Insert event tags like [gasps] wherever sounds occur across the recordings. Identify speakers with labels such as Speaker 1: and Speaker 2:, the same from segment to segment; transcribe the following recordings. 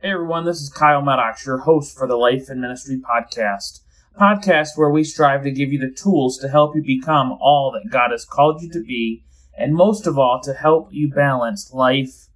Speaker 1: Hey everyone, this is Kyle Maddox, your host for the Life and Ministry Podcast. Podcast where we strive to give you the tools to help you become all that God has called you to be, and most of all, to help you balance life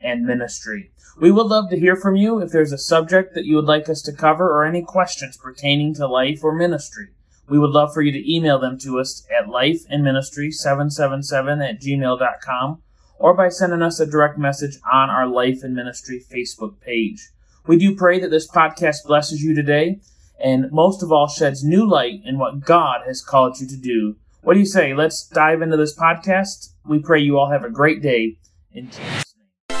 Speaker 1: and ministry. We would love to hear from you if there's a subject that you would like us to cover or any questions pertaining to life or ministry. We would love for you to email them to us at lifeandministry777 at gmail.com or by sending us a direct message on our Life and Ministry Facebook page. We do pray that this podcast blesses you today and most of all sheds new light in what God has called you to do. What do you say? Let's dive into this podcast. We pray you all have a great day in Jesus' name.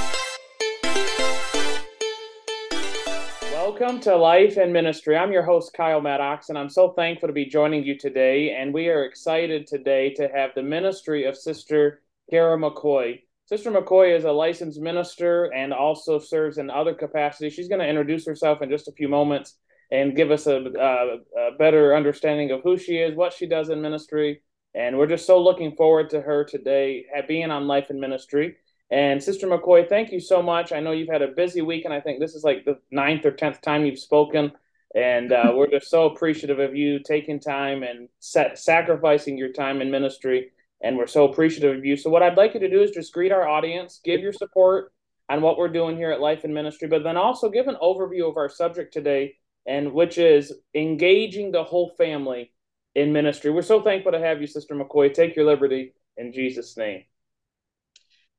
Speaker 1: Welcome to Life and Ministry. I'm your host, Kyle Maddox, and I'm so thankful to be joining you today. And we are excited today to have the ministry of Sister Kara McCoy. Sister McCoy is a licensed minister and also serves in other capacities. She's going to introduce herself in just a few moments and give us a, a, a, better understanding of who she is, what she does in ministry. And we're just so looking forward to her today being on Life and Ministry. And Sister McCoy, thank you so much. I know you've had a busy week, and I think this is like the ninth or tenth time you've spoken. And uh, we're just so appreciative of you taking time and sacrificing your time in ministry and we're so appreciative of you. So, what I'd like you to do is just greet our audience, give your support on what we're doing here at Life and Ministry, but then also give an overview of our subject today, and which is engaging the whole family in ministry. We're so thankful to have you, Sister McCoy. Take your liberty in Jesus' name.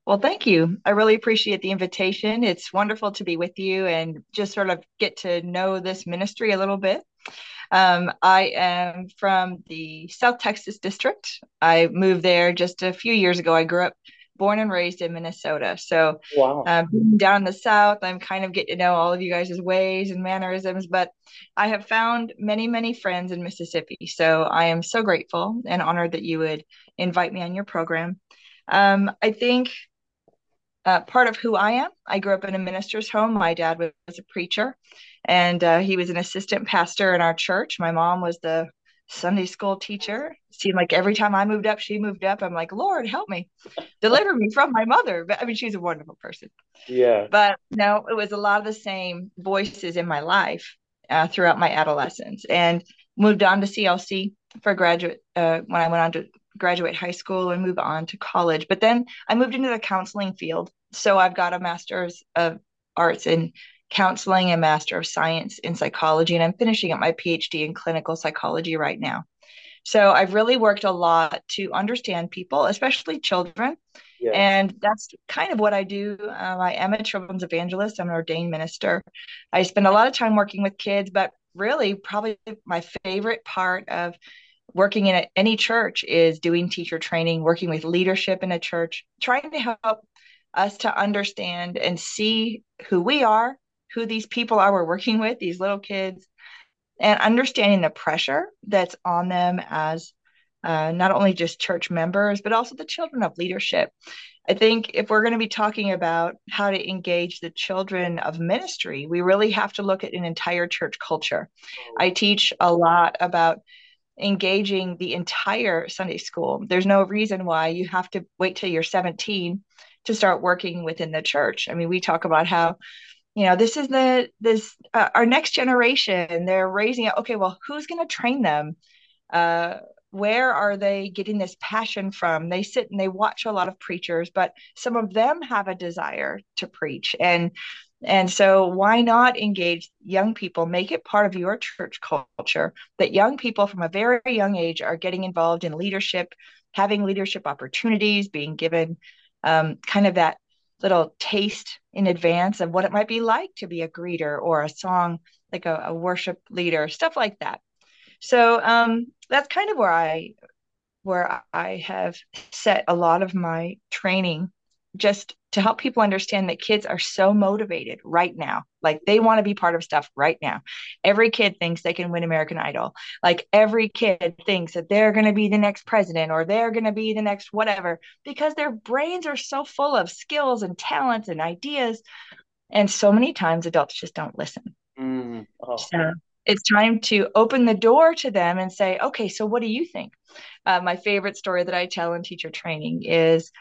Speaker 2: Well, thank you. I really appreciate the invitation. It's wonderful to be with you and just sort of get to know this ministry a little bit. Um, I am from the South Texas district. I moved there just a few years ago. I grew up born and raised in Minnesota. So wow. um, down in the South, I'm kind of getting to know all of you guys' ways and mannerisms, but I have found many, many friends in Mississippi. So I am so grateful and honored that you would invite me on your program. Um, I think uh, part of who I am, I grew up in a minister's home. My dad was a preacher and uh, he was an assistant pastor in our church. My mom was the Sunday school teacher. seemed like every time I moved up, she moved up. I'm like, Lord, help me, deliver me from my mother. But I mean, she's a wonderful person.
Speaker 1: Yeah.
Speaker 2: But no, it was a lot of the same voices in my life uh, throughout my adolescence, and moved on to CLC for graduate uh, when I went on to graduate high school and move on to college. But then I moved into the counseling field. So I've got a master's of arts in counseling and master of science in psychology and i'm finishing up my phd in clinical psychology right now. So i've really worked a lot to understand people especially children. Yes. and that's kind of what i do. Um, i am a children's evangelist. I'm an ordained minister. I spend a lot of time working with kids but really probably my favorite part of working in any church is doing teacher training working with leadership in a church trying to help us to understand and see who we are who these people are we're working with, these little kids, and understanding the pressure that's on them as uh, not only just church members, but also the children of leadership. I think if we're going to be talking about how to engage the children of ministry, we really have to look at an entire church culture. I teach a lot about engaging the entire Sunday school. There's no reason why you have to wait till you're 17 to start working within the church. I mean, we talk about how you know this is the this uh, our next generation they're raising it okay well who's going to train them? Uh, where are they getting this passion from? They sit and they watch a lot of preachers but some of them have a desire to preach. And and so why not engage young people? Make it part of your church culture that young people from a very young age are getting involved in leadership having leadership opportunities being given um, kind of that little taste in advance of what it might be like to be a greeter or a song like a, a worship leader stuff like that. So um, that's kind of where i where i have set a lot of my training just to help people understand that kids are so motivated right now. Like they want to be part of stuff right now. Every kid thinks they can win American Idol. Like every kid thinks that they're going to be the next president or they're going to be the next whatever because their brains are so full of skills and talents and ideas. And so many times adults just don't listen. Mm. Oh. So it's time to open the door to them and say, okay, so what do you think? Uh, my favorite story that I tell in teacher training is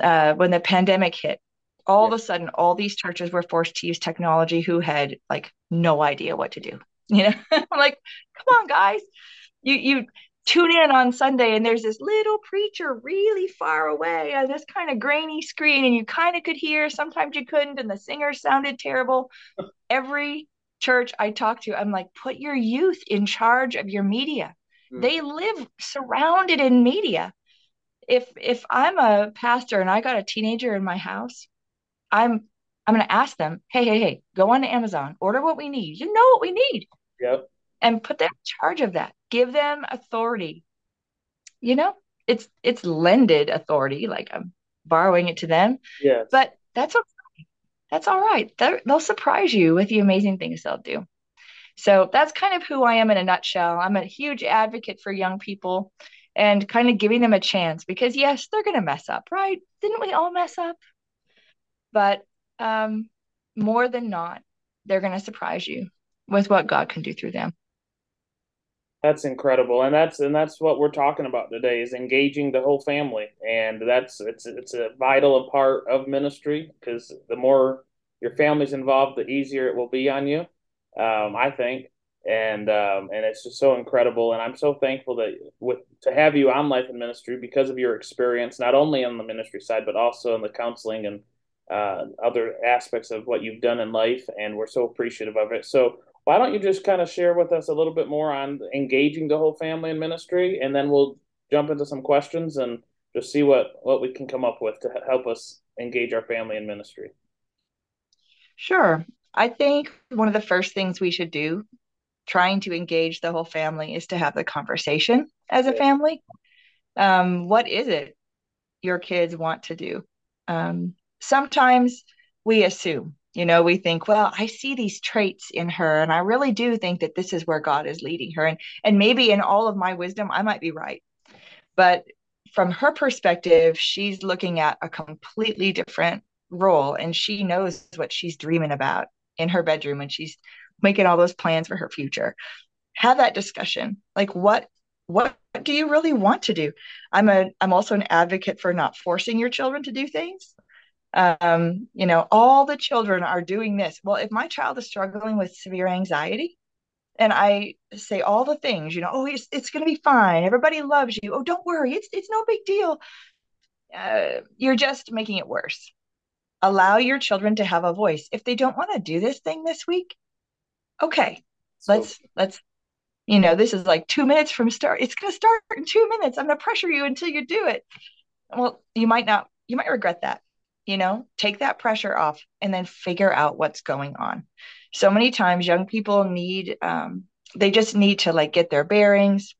Speaker 2: uh, when the pandemic hit all yeah. of a sudden all these churches were forced to use technology who had like no idea what to do [laughs] you know? I'm like come on guys. You you tune in on sunday and there's this little preacher really far away on this kind of grainy screen and you kind of could hear sometimes you couldn't and the singer sounded terrible. Every church i talk to i'm like put your youth in charge of your media. Mm. they live surrounded in media if if i'm a pastor and i got a teenager in my house I'm I'm going to ask them, hey, hey, hey, go on to Amazon, order what we need. You know what we need.
Speaker 1: Yep.
Speaker 2: And put them in charge of that. Give them authority. You know, it's it's lended authority, like I'm borrowing it to them.
Speaker 1: Yeah.
Speaker 2: But that's okay. That's all right. They're, they'll surprise you with the amazing things they'll do. So that's kind of who I am in a nutshell. I'm a huge advocate for young people and kind of giving them a chance because yes, they're going to mess up, right? Didn't we all mess up? but um, more than not, they're going to surprise you with what God can do through them.
Speaker 1: That's incredible, and that's and that's what we're talking about today is engaging the whole family, and that's it's it's a vital part of ministry because the more your family's involved, the easier it will be on you. Um, I think, and um, and it's just so incredible, and I'm so thankful that with to have you on Life and Ministry because of your experience, not only on the ministry side but also in the counseling and uh, other aspects of what you've done in life, and we're so appreciative of it. So, why don't you just kind of share with us a little bit more on engaging the whole family in ministry, and then we'll jump into some questions and just see what what we can come up with to help us engage our family in ministry.
Speaker 2: Sure. I think one of the first things we should do trying to engage the whole family is to have the conversation as a family. Um, what is it your kids want to do? Um, sometimes we assume you know we think well i see these traits in her and i really do think that this is where god is leading her and and maybe in all of my wisdom i might be right but from her perspective she's looking at a completely different role and she knows what she's dreaming about in her bedroom and she's making all those plans for her future have that discussion like what what do you really want to do i'm a i'm also an advocate for not forcing your children to do things um, you know, all the children are doing this. Well, if my child is struggling with severe anxiety, and I say all the things, you know, oh, it's, it's going to be fine. Everybody loves you. Oh, don't worry. It's, it's no big deal. Uh, you're just making it worse. Allow your children to have a voice. If they don't want to do this thing this week, okay, so, let's, let's, you know, this is like two minutes from start. It's going to start in two minutes. I'm going to pressure you until you do it. Well, you might not, you might regret that you know take that pressure off and then figure out what's going on so many times young people need um, they just need to like get their bearings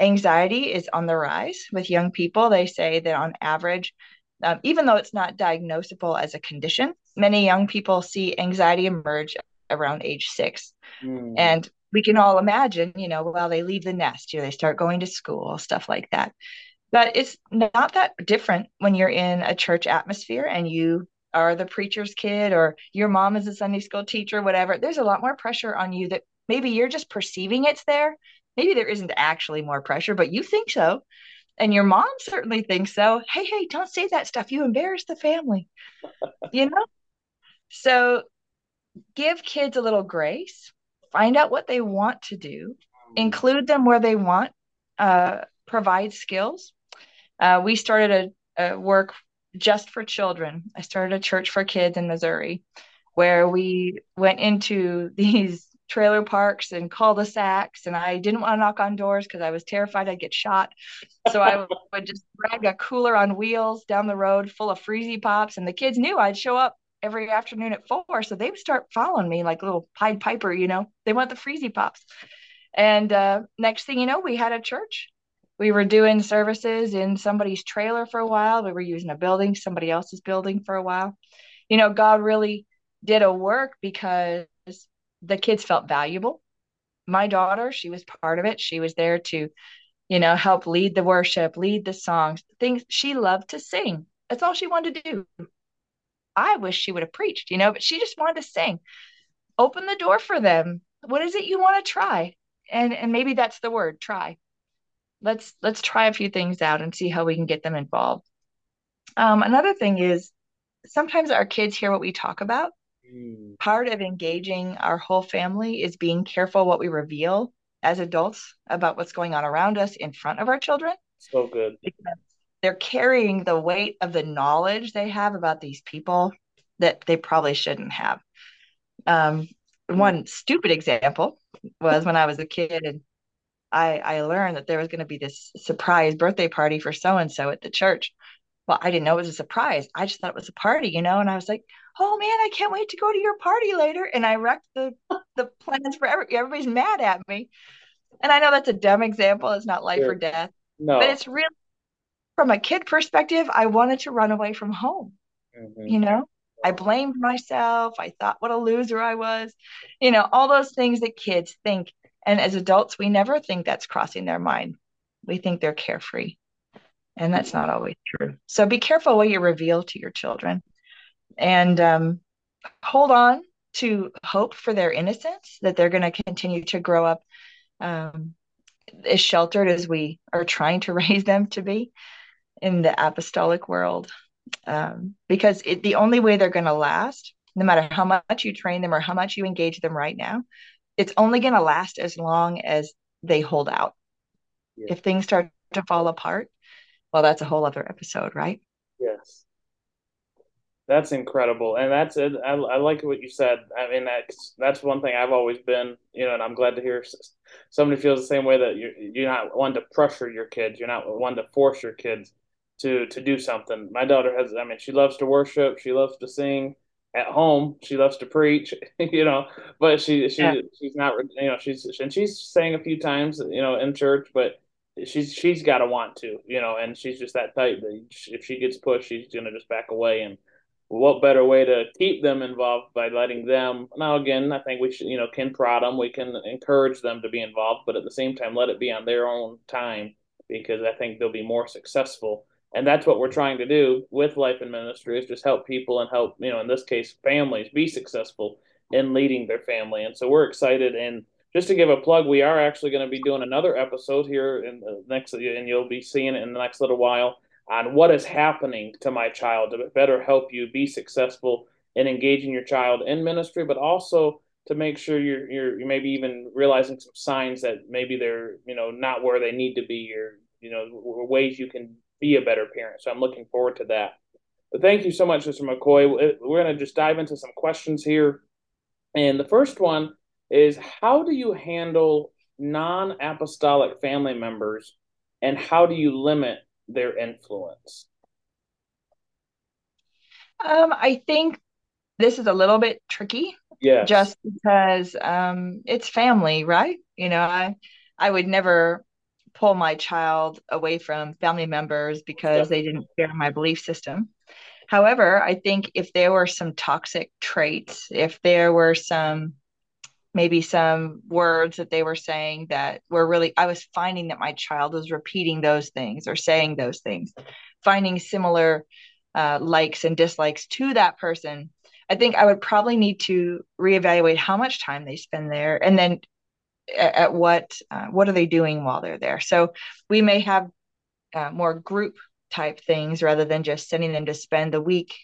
Speaker 2: anxiety is on the rise with young people they say that on average um, even though it's not diagnosable as a condition many young people see anxiety emerge around age six mm. and we can all imagine you know while they leave the nest you know they start going to school stuff like that but it's not that different when you're in a church atmosphere and you are the preacher's kid or your mom is a Sunday school teacher, whatever. There's a lot more pressure on you that maybe you're just perceiving it's there. Maybe there isn't actually more pressure, but you think so. And your mom certainly thinks so. Hey, hey, don't say that stuff. You embarrass the family. you know? So give kids a little grace, find out what they want to do, include them where they want, uh, provide skills uh, we started a, a work just for children. I started a church for kids in Missouri where we went into [laughs] these trailer parks and cul-de-sacs and I didn't want to knock on doors because I was terrified I'd get shot. So I [laughs] would just drag a cooler on wheels down the road full of freezy pops and the kids knew I'd show up every afternoon at four. So they would start following me like little Pied Piper, you know, they want the freezy pops. And uh, next thing you know, we had a church we were doing services in somebody's trailer for a while. We were using a building, somebody else's building for a while. You know, God really did a work because the kids felt valuable. My daughter, she was part of it. She was there to, you know, help lead the worship, lead the songs, things she loved to sing. That's all she wanted to do. I wish she would have preached, you know, but she just wanted to sing. Open the door for them. What is it you want to try? And and maybe that's the word, try let's let's try a few things out and see how we can get them involved um, another thing is sometimes our kids hear what we talk about.
Speaker 1: Mm.
Speaker 2: Part of engaging our whole family is being careful what we reveal as adults about what's going on around us in front of our children.
Speaker 1: So good.
Speaker 2: Because they're carrying the weight of the knowledge they have about these people that they probably shouldn't have. Um, one stupid example was when I was a kid and I, I learned that there was going to be this surprise birthday party for so and so at the church. Well, I didn't know it was a surprise. I just thought it was a party, you know. And I was like, "Oh man, I can't wait to go to your party later." And I wrecked the the [laughs] plans for every, everybody's mad at me. And I know that's a dumb example. It's not life sure. or death,
Speaker 1: no.
Speaker 2: but it's really from a kid perspective. I wanted to run away from home. Mm-hmm. You know, I blamed myself. I thought what a loser I was. You know, all those things that kids think. And as adults, we never think that's crossing their mind. We think they're carefree. And that's not always true. So be careful what you reveal to your children and um, hold on to hope for their innocence, that they're going to continue to grow up um, as sheltered as we are trying to [laughs] raise them to be in the apostolic world um, because it, the only way they're going to last, no matter how much you train them or how much you engage them right now, it's only going to last as long as they hold out. Yeah. If things start to fall apart, well, that's a whole other episode, right?
Speaker 1: Yes. That's incredible, and that's it. I, I like what you said. I mean, that's that's one thing I've always been, you know, and I'm glad to hear somebody feels the same way that you're you're not one to pressure your kids, you're not one to force your kids to to do something. My daughter has, I mean, she loves to worship, she loves to sing at home, she loves to preach, [laughs] you know, but she she yeah. she's not, you know, she's and she's sang a few times, you know, in church, but she's she's got to want to, you know, and she's just that type that if she gets pushed, she's gonna just back away. And what better way to keep them involved by letting them? Now, again, I think we should, you know, can prod them, we can encourage them to be involved, but at the same time, let it be on their own time because I think they'll be more successful and that's what we're trying to do with life and ministry is just help people and help you know in this case families be successful in leading their family. And so we're excited. And just to give a plug we are actually going to be doing another episode here in the next and you'll be seeing it in the next little while on what is happening to my child to better help you be successful in engaging your child in ministry but also to make sure you're you're, you're maybe even realizing some signs that maybe they're you know not where they need to be or you know ways you can be a better parent. So I'm looking forward to that. But thank you so much, Mr. McCoy. We're going to just dive into some questions here. And the first one is How do you handle non apostolic family members and how do you limit their influence?
Speaker 2: Um, I think this is a little bit tricky.
Speaker 1: Yeah.
Speaker 2: Just because um, it's family, right? You know, I I would never pull my child away from family members because they didn't share my belief system. However, I think if there were some toxic traits, if there were some maybe some words that they were saying that were really, I was finding that my child was repeating those things or saying those things, finding similar uh, likes and dislikes to that person. I think I would probably need to reevaluate how much time they spend there and then at, what uh, what are they doing while they're there? So we may have uh, more group type things rather than just sending them to spend the week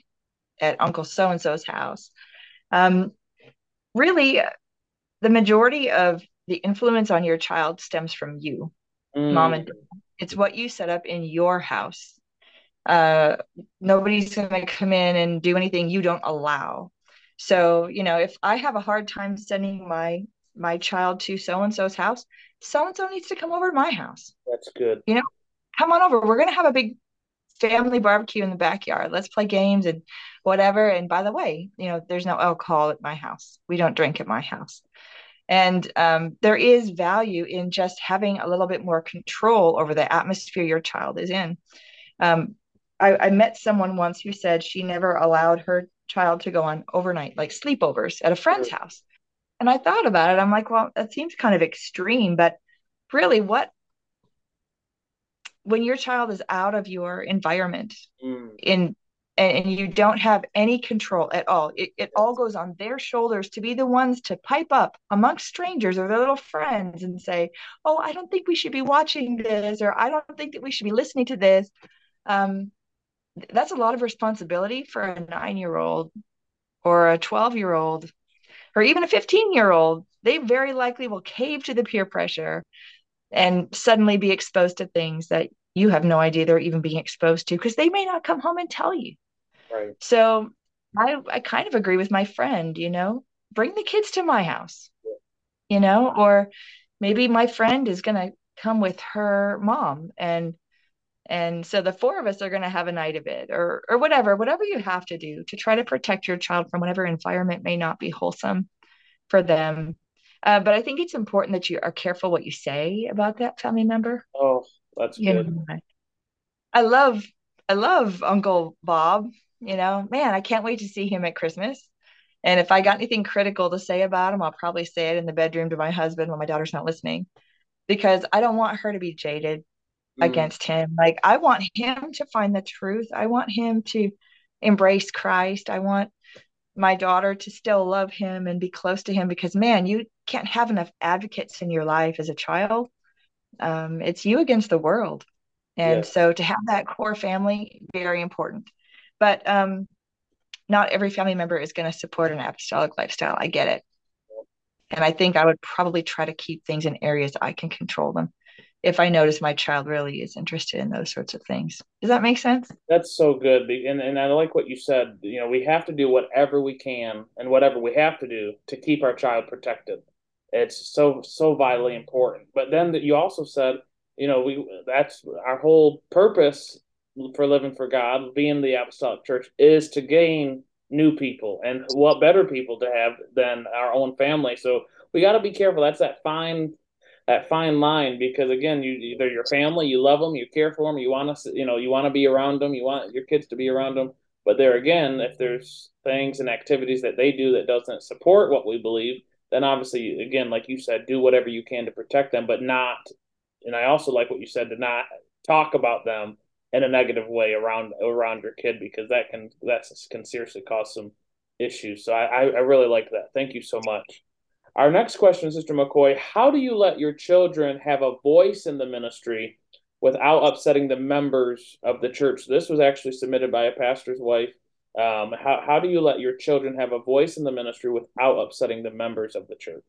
Speaker 2: at uncle so and so's house. Um, really the majority of the influence on your child stems from you mm. mom and dad. It's what you set up in your house. Uh, nobody's going to come in and do anything you don't allow. So you know if i have a hard time sending my my child to so and so's house, so and so needs to come over to my house.
Speaker 1: That's good.
Speaker 2: You know, come on over. We're going to have a big family barbecue in the backyard. Let's play games and whatever. And by the way, you know, there's no alcohol at my house. We don't drink at my house. And um, there is value in just having a little bit more control over the atmosphere your child is in. Um, I, I met someone once who said she never allowed her child to go on overnight, like sleepovers at a friend's house and I thought about it. I'm like, well, that seems kind of extreme, but really, what when your child is out of your environment mm. in and, and, you don't have any control at all, it, it all goes on their shoulders to be the ones to pipe up amongst strangers or their little friends and say, oh, I don't think we should be watching this, or I don't think that we should be listening to this. Um, that's a lot of responsibility for a nine year old or a 12 year old or even a 15 year old. They very likely will cave to the peer pressure and suddenly be exposed to things that you have no idea they're even being exposed to because they may not come home and tell you.
Speaker 1: Right.
Speaker 2: So I, I kind of agree with my friend, you know, bring the kids to my house, you know, or maybe my friend is going to come with her mom and and so the four of us are going to have a night of it or or whatever whatever you have to do to try to protect your child from whatever environment may not be wholesome for them. Uh, but i think it's important that you are careful what you say about that family member.
Speaker 1: Oh that's you good. know,
Speaker 2: i love i love uncle bob you know? Man i can't wait to see him at christmas. And if i got anything critical to say about him i'll probably say it in the bedroom to my husband when my daughter's not listening. Because i don't want her to be jaded mm. against him. Like I want him to find the truth. I want him to embrace Christ. I want my daughter to still love him and be close to him because man, you can't have enough advocates in your life as a child. Um, it's you against the world. And so to have that core family, very important. But um, not every family member is going to support an apostolic lifestyle. I get it. And I think I would probably try to keep things in areas I can control them if I notice my child really is interested in those sorts of things. Does that make sense?
Speaker 1: That's so good. And, and I like what you said. You know, we have to do whatever we can and whatever we have to do to keep our child protected. It's so, so vitally important. But then that you also said, you know, we that's our whole purpose for living for God, being the apostolic church, is to gain new people. And what better people to have than our own family? So we got to be careful. That's that fine that fine line because again, you they're your family, you love them, you care for them, you want to you know you want to be around them, you want your kids to be around them. But there again, if there's things and activities that they do that doesn't support what we believe, then obviously again, like you said, do whatever you can to protect them, but not. And I also like what you said to not talk about them in a negative way around around your kid because that can that can seriously cause some issues. So I I really like that. Thank you so much. Our next question, Sister McCoy How do you let your children have a voice in the ministry without upsetting the members of the church? This was actually submitted by a pastor's wife. Um, how, how do you let your children have a voice in the ministry without upsetting the members of the church?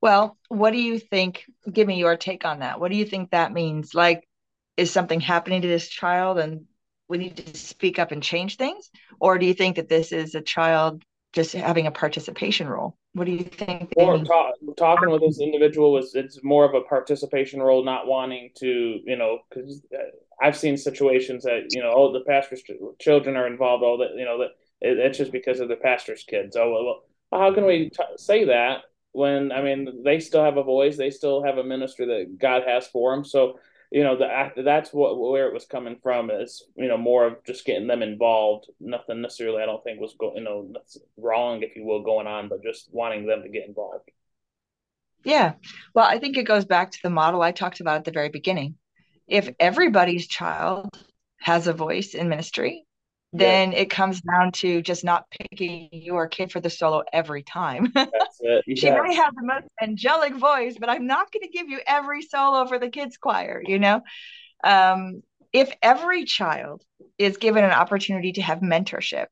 Speaker 2: Well, what do you think? Give me your take on that. What do you think that means? Like, is something happening to this child and we need to speak up and change things? Or do you think that this is a child just having a participation role. What do you think?
Speaker 1: Or talk, talking with this individual was it's more of a participation role, not wanting to, you know, because uh, I've seen situations that you know, oh, the pastor's children are involved. All that, you know, that it, it's just because of the pastor's kids. Oh well, well how can we t- say that when I mean they still have a voice, they still have a ministry that God has for them. So you know, the, that's what where it was coming from is you know more of just getting them involved. Nothing necessarily I don't think was go, you know wrong if you will going on, but just wanting them to get involved.
Speaker 2: Yeah, well, I think it goes back to the model I talked about at the very beginning. If everybody's child has a voice in ministry, then yeah. it comes down to just not picking your kid for the solo every time. [laughs] That's it. Yeah. she may have the most angelic voice, but I'm not going to give you every solo for the kids choir, you know? Um, if every child is given an opportunity to have mentorship,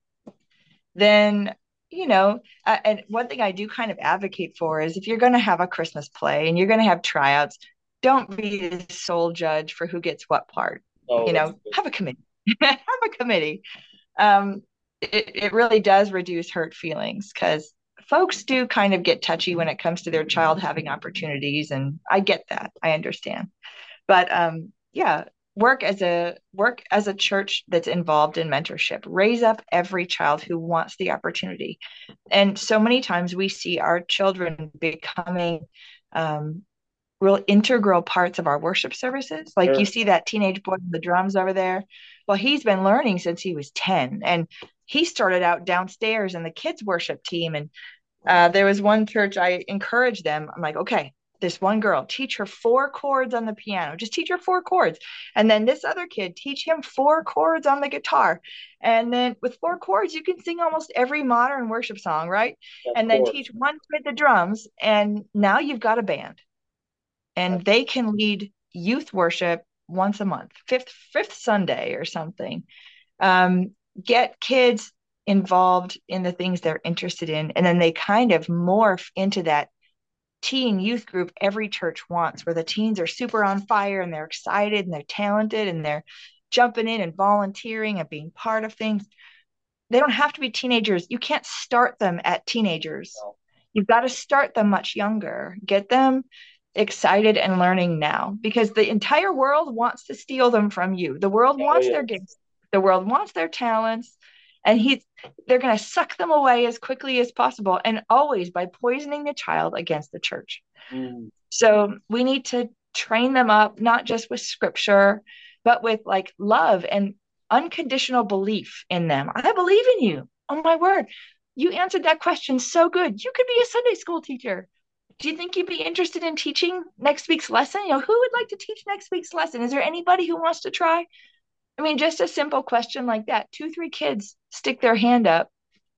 Speaker 2: then you know, uh, and one thing I do kind of advocate for is if you're going to have a Christmas play and you're going to have tryouts, don't be the sole judge for who gets what part. Oh, you know, have a committee. [laughs] have a committee um, it, it really does reduce hurt feelings because folks do kind of get touchy when it comes to their child having opportunities and i get that i understand. But um, yeah work as a work as a church that's involved in mentorship. Raise up every child who wants the opportunity. And so many times we see our children becoming um, real integral parts of our worship services like sure. you see that teenage boy with the drums over there well, he's been learning since he was 10 and he started out downstairs in the kids worship team. And uh, there was one church I encouraged them. I'm like, okay, this one girl, teach her four chords on the piano. Just teach her four chords. And then this other kid, teach him four chords on the guitar. And then with four chords, you can sing almost every modern worship song, right? Of and then teach one kid the drums. And now you've got a band. And they can lead youth worship once a month, fifth fifth Sunday or something. Um, get kids involved in the things they're interested in, and then they kind of morph into that teen youth group every church wants, where the teens are super on fire and they're excited and they're talented and they're jumping in and volunteering and being part of things. They don't have to be teenagers. You can't start them at teenagers. You've got to start them much younger. Get them excited and learning now because the entire world wants to steal them from you. The world oh, wants their gifts. The world wants their talents and he they're going to suck them away as quickly as possible and always by poisoning the child against the church. Mm. So we need to train them up not just with scripture but with like love and unconditional belief in them. I believe in you. Oh my word. You answered that question so good. You could be a Sunday school teacher do you think you'd be interested in teaching next week's lesson? You know, who would like to teach next week's lesson? Is there anybody who wants to try? I mean, just a simple question like that. Two, three kids stick their hand up.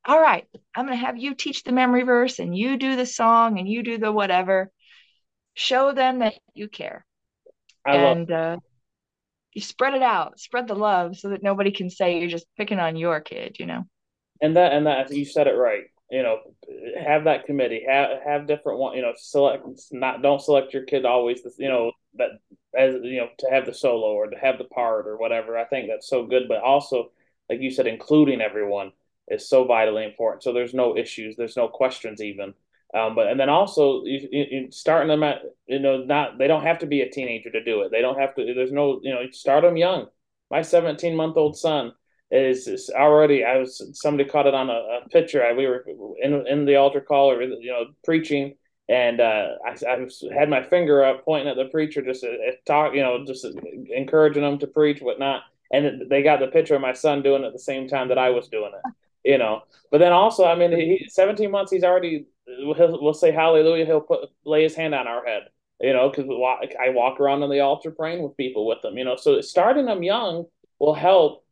Speaker 2: All right, I'm going to have you teach the memory verse and you do the song and you do the whatever. Show them that you care. I and uh, you spread it out, spread the love so that nobody can say you're just picking on your kid, you know?
Speaker 1: And that, and that, you said it right you know, have that committee, have have different one, you know, select not don't select your kid always, you know, that as you know to have the solo or to have the part or whatever. I think that's so good, but also like you said, including everyone is so vitally important. So there's no issues, there's no questions even. Um, but and then also you, you starting them at you know not they don't have to be a teenager to do it. They don't have to. There's no you know start them young. My 17 month old son is, is already I was somebody caught it on a, a picture. I, we were in in the altar call or you know preaching, and uh, I, I had my finger up pointing at the preacher, just uh, talk, you know, just encouraging them to preach, whatnot. And they got the picture of my son doing it at the same time that I was doing it, [laughs] you know. But then also, I mean, he, 17 months, he's already we'll, we'll say hallelujah. He'll put lay his hand on our head, you know, because I walk around on the altar praying with people with them, you know. So starting them young will help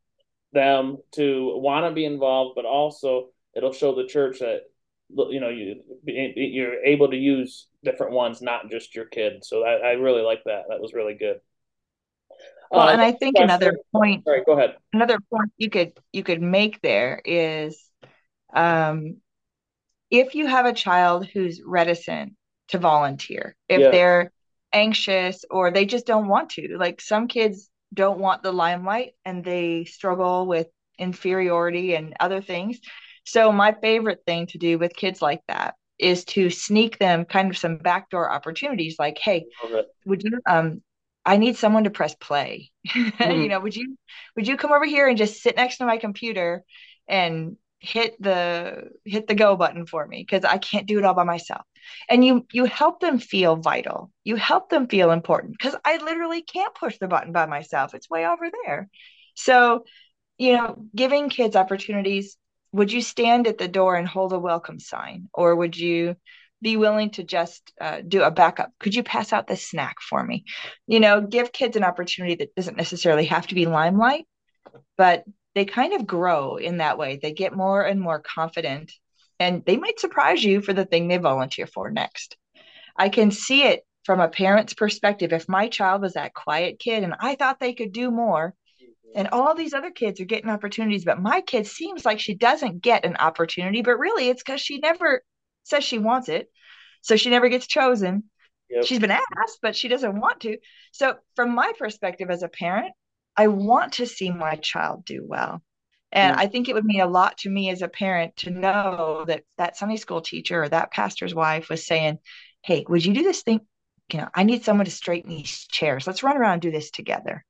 Speaker 1: them to want to be involved, but also it'll show the church that you know you you're able to use different ones, not just your kid. So I, I really like that. That was really good.
Speaker 2: Well, uh, and I think another point.
Speaker 1: Sorry, go ahead.
Speaker 2: Another point you could you could make there is, um, if you have a child who's reticent to volunteer, if yes. they're anxious or they just don't want to, like some kids don't want the limelight and they struggle with inferiority and other things. So, my favorite thing to do with kids like that is to sneak them kind of some backdoor opportunities like, hey, would you, um, I need someone to press play. Mm-hmm. [laughs] you know, would you, would you come over here and just sit next to my computer and hit the hit the go button for me because I can't do it all by myself. And you you help them feel vital. You help them feel important because I literally can't push the button by myself. It's way over there. So, you know, giving kids opportunities, would you stand at the door and hold a welcome sign or would you be willing to just uh, do a backup could you pass out this snack for me you know give kids an opportunity that doesn't necessarily have to be limelight but they kind of grow in that way. They get more and more confident and they might surprise you for the thing they volunteer for next. I can see it from a parent's perspective. If my child was that quiet kid and I thought they could do more, and all these other kids are getting opportunities, but my kid seems like she doesn't get an opportunity, but really it's because she never says she wants it. So she never gets chosen. Yep. She's been asked, but she doesn't want to. So, from my perspective as a parent, I want to see my child do well. And I think it would mean a lot to me as a parent to know that that Sunday school teacher or that pastor's wife was saying, Hey, would you do this thing? You know, I need someone to straighten these chairs. Let's run around and do this together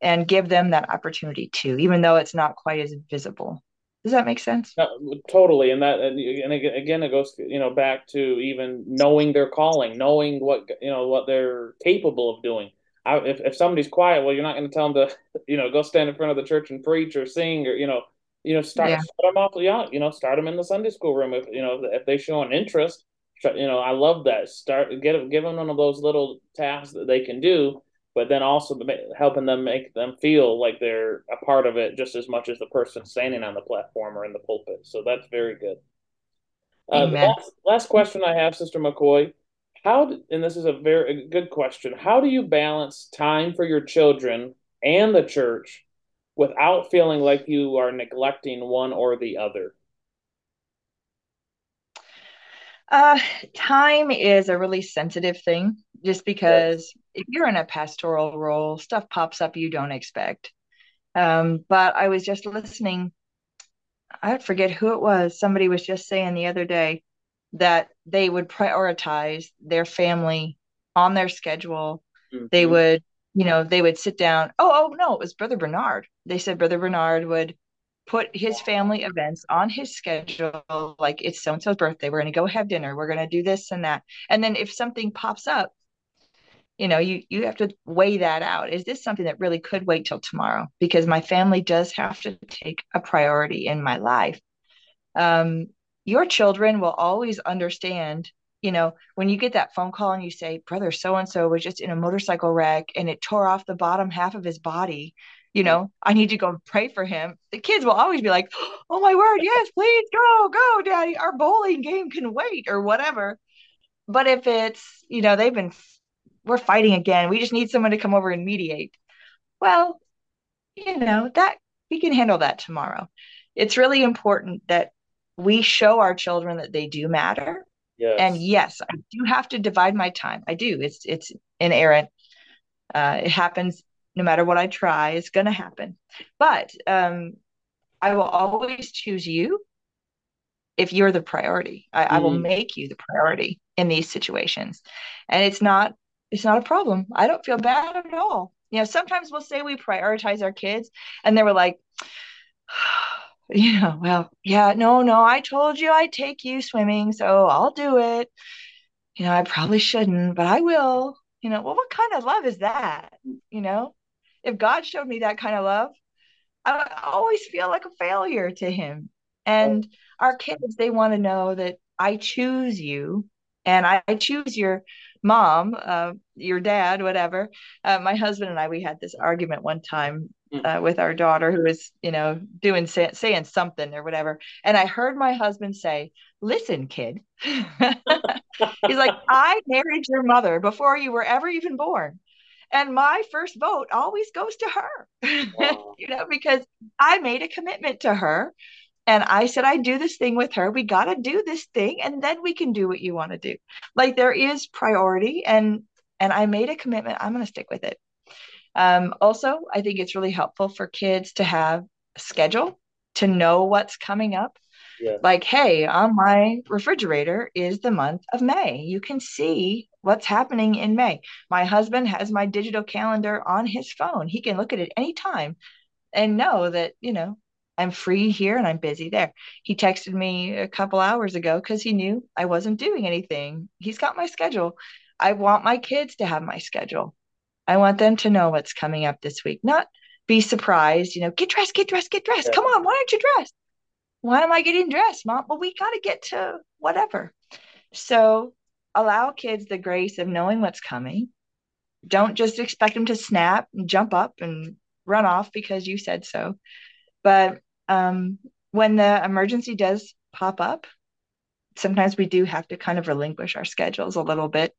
Speaker 2: and give them that opportunity too, even though it's not quite as visible. Does that make sense?
Speaker 1: No, totally. And that, and again, it goes, you know, back to even knowing their calling, knowing what, you know, what they're capable of doing I, if if somebody's quiet, well, you're not going to tell them to, you know, go stand in front of the church and preach or sing or you know, you know, start, yeah. start them off young. You know, start them in the Sunday school room if you know if they show an interest. You know, I love that. Start get give them one of those little tasks that they can do, but then also helping them make them feel like they're a part of it just as much as the person standing on the platform or in the pulpit. So that's very good. Uh, last, last question I have, Sister McCoy how and this is a very good question. How do you balance time for your children and the church without feeling like you are neglecting one or the other?
Speaker 2: Uh, time is a really sensitive thing just because yes. if you're in a pastoral role stuff pops up you don't expect. Um, but i was just listening i forget who it was somebody was just saying the other day that they would prioritize their family on their schedule. Mm-hmm. They would, you know, they would sit down. Oh, oh no, it was Brother Bernard. They said Brother Bernard would put his family events on his schedule, like it's so and so's birthday. We're going to go have dinner. We're going to do this and that. And then if something pops up, you know, you you have to weigh that out. Is this something that really could wait till tomorrow? Because my family does have to take a priority in my life. Um, your children will always understand you know when you get that phone call and you say brother so and so was just in a motorcycle wreck and it tore off the bottom half of his body you know i need to go pray for him the kids will always be like [gasps] oh my word yes please go go daddy. Our bowling game can wait or whatever. But if it's you know they've been we're fighting again. We just need someone to come over and mediate. Well you know that we can handle that tomorrow. It's really important that we show our children that they do matter. Yes. And yes, I do have to divide my time. I do. It's it's inerrant. Uh, it happens no matter what I try. It's going to happen. But um, I will always choose you if you're the priority. I, mm. I will mm-hmm. make you the priority in these situations, and it's not it's not a problem. I don't feel bad at all. You know, sometimes we'll say we prioritize our kids, and they were like [sighs] yeah, well, yeah, no, no, I told you I'd take you swimming, so I'll do it. You know, I probably shouldn't, but I will. You know, well, what kind of love is that? You know, if God showed me that kind of love, I always feel like a failure to Him. And our kids, they want to know that I choose you and I, I choose your mom, uh, your dad, whatever. Uh, my husband and I, we had this argument one time Mm. uh, with our daughter who was, you know, doing say, saying something or whatever. And I heard my husband say, "Listen, kid." [laughs] He's like, "I married your mother before you were ever even born." And my first vote always goes to her, [laughs] wow. you know, because I made a commitment to her and I said, I do this thing with her. We got to do this thing, and then we can do what you want to do. Like there is priority, and and I made a commitment. I'm going to stick with it. Um, also, I think it's really helpful for kids to have a schedule to know what's coming up. Yeah. Like, hey, on my refrigerator is the month of May. You can see what's happening in May. My husband has my digital calendar on his phone. He can look at it anytime and know that, you know, I'm free here and I'm busy there. He texted me a couple hours ago because he knew I wasn't doing anything. He's got my schedule. I want my kids to have my schedule. I want them to know what's coming up this week, not be surprised, you know, get dressed, get dressed, get dressed. Yeah. Come on, why aren't you dressed? Why am I getting dressed, mom? Well, we got to get to whatever. So allow kids the grace of knowing what's coming. Don't just expect them to snap and jump up and run off because you said so. But um, when the emergency does pop up, sometimes we do have to kind of relinquish our schedules a little bit.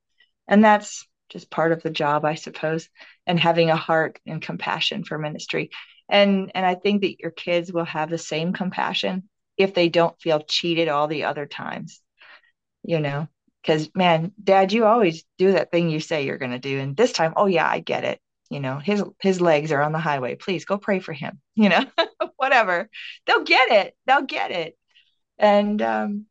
Speaker 2: And that's just part of the job, I suppose, and having a heart and compassion for ministry. And and I think that your kids will have the same compassion if they don't feel cheated all the other times. You know, because man, dad, you always do that thing you say you're gonna do. And this time, oh yeah, I get it. You know, his his legs are on the highway. Please go pray for him. [laughs] You know, whatever. They'll get it. They'll get it. And um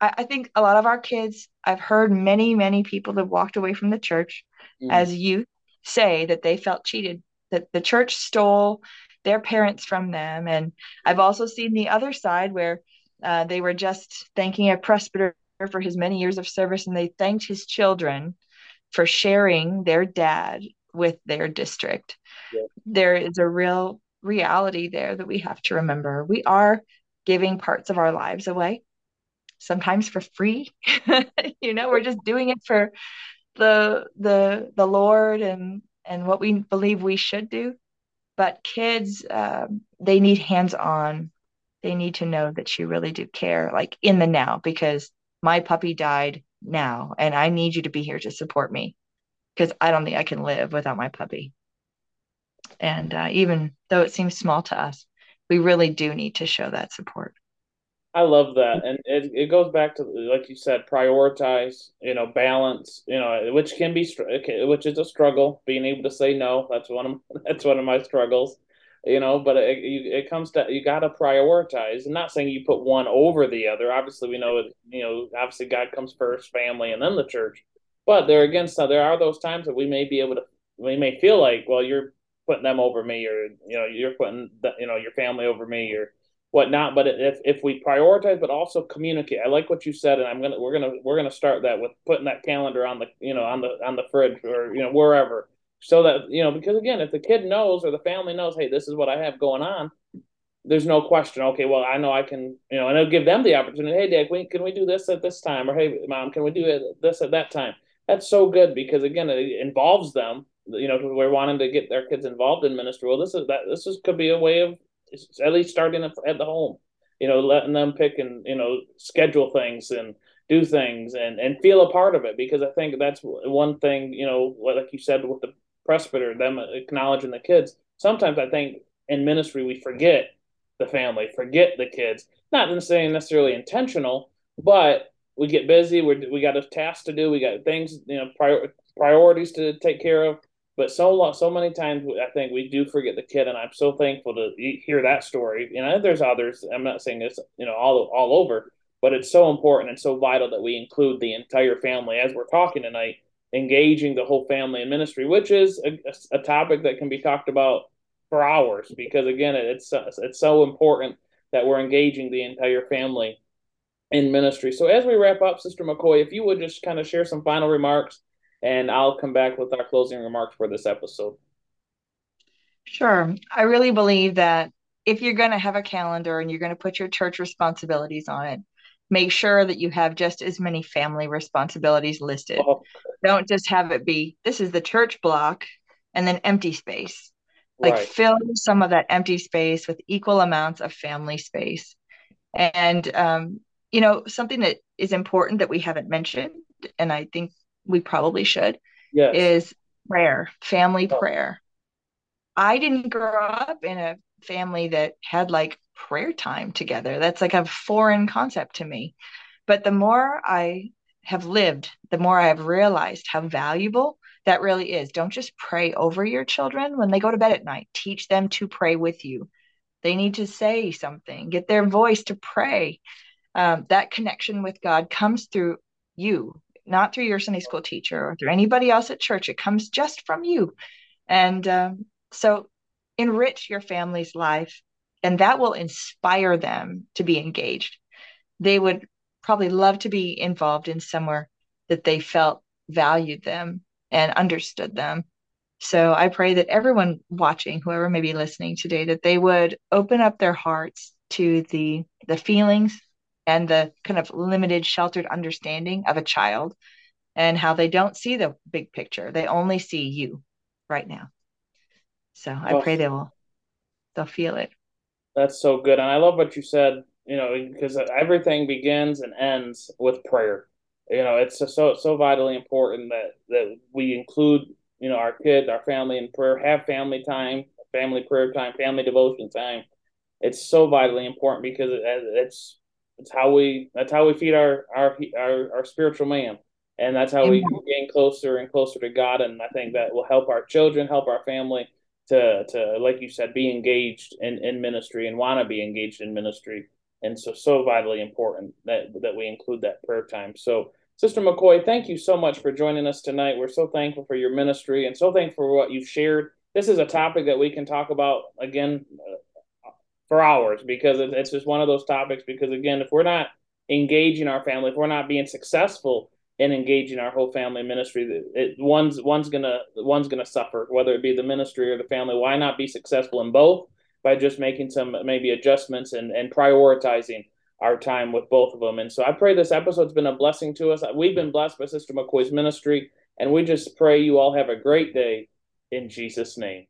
Speaker 2: I, I think a lot of our kids, I've heard many, many people that walked away from the church mm. as youth say that they felt cheated, that the church stole their parents from them. And I've also seen the other side where uh, they were just thanking a presbyter for his many years of service and they thanked his children for sharing their dad with their district. Yeah. There is a real reality there that we have to remember. We are giving parts of our lives away sometimes for free [laughs] you know we're just doing it for the the the lord and and what we believe we should do but kids um, they need hands on they need to know that you really do care like in the now because my puppy died now, and I need you to be here to support me because I don't think I can live without my puppy. And uh, even though it seems small to us, we really do need to show that support.
Speaker 1: I love that, and it, it goes back to like you said, prioritize, you know, balance, you know, which can be which is a struggle. Being able to say no, that's one of [laughs] that's one of my struggles, you know. But it, it comes to you got to prioritize. I'm not saying you put one over the other. Obviously, we know it. you know, obviously God comes first, family, and then the church. But there again, so there are those times that we may be able to, we may feel like, well, you're putting them over me, or you know, you're putting the, you know your family over me, or whatnot. But if if we prioritize, but also communicate, I like what you said, and I'm gonna we're gonna we're gonna start that with putting that calendar on the you know on the on the fridge or you know wherever, so that you know because again, if the kid knows or the family knows, hey, this is what I have going on. There's no question. Okay, well, I know I can, you know, and it'll give them the opportunity. Hey, Dad, can we, can we do this at this time? Or hey, Mom, can we do it this at that time? That's so good because again, it involves them. You know, we're wanting to get their kids involved in ministry. Well, this is that. This is could be a way of at least starting at the home, you know, letting them pick and, you know, schedule things and do things and, and feel a part of it. Because I think that's one thing, you know, like you said with the presbyter, them acknowledging the kids. Sometimes I think in ministry, we forget the family, forget the kids. Not saying necessarily intentional, but we get busy. We we got a task to do. We got things, you know, prior, priorities to take care of. But so long, so many times, I think we do forget the kid, and I'm so thankful to hear that story. You know, there's others. I'm not saying this, you know, all all over, but it's so important and so vital that we include the entire family as we're talking tonight, engaging the whole family in ministry, which is a, a topic that can be talked about for hours because again, it's it's so important that we're engaging the entire family in ministry. So as we wrap up, Sister McCoy, if you would just kind of share some final remarks and I'll come back with our closing remarks for this episode.
Speaker 2: Sure. I really believe that if you're going to have a calendar and you're going to put your church responsibilities on it, make sure that you have just as many family responsibilities listed. Oh. Don't just have it be this is the church block and then empty space. Like fill some of that empty space with equal amounts of family space. And um, you know, something that is important that we haven't mentioned, and I think we probably should, yes. is prayer, family oh. prayer. I didn't grow up in a family that had like prayer time together. That's like a foreign concept to me. But the more I have lived, the more I have realized how valuable that really is. Don't just pray over your children when they go to bed at night, teach them to pray with you. They need to say something, get their voice to pray. Um, that connection with God comes through you not through your Sunday school teacher or through anybody else at church. It comes just from you. And um, so enrich your family's life, and that will inspire them to be engaged. They would probably love to be involved in somewhere that they felt valued them and understood them. So I pray that everyone watching, whoever may be listening today, that they would open up their hearts to the the feelings and the kind of limited sheltered understanding of a child and how they don't see the big picture. They only see you right now. So i oh, pray they will they'll feel it.
Speaker 1: That's so good. And i love what you said you know because everything begins and ends with prayer. You know it's so so vitally important that that we include you know our kid our family in prayer have family time family prayer time family devotion time. It's so vitally important because it, it's that's how we that's how we feed our our our, our spiritual man, and that's how Amen. we gain closer and closer to God. And I think that will help our children, help our family to to like you said, be engaged in in ministry and want to be engaged in ministry. And so so vitally important that that we include that prayer time. So. Sister McCoy, thank you so much for joining us tonight. We're so thankful for your ministry and so thankful for what you've shared. This is a topic that we can talk about again uh, for hours because it's just one of those topics. Because again, if we're not engaging our family, if we're not being successful in engaging our whole family ministry, it, one's one's gonna one's gonna suffer, whether it be the ministry or the family. Why not be successful in both by just making some maybe adjustments and and prioritizing our time with both of them. And so I pray this episode's been a blessing to us. We've been blessed by Sister McCoy's ministry, and we just pray you all have a great day in Jesus' name.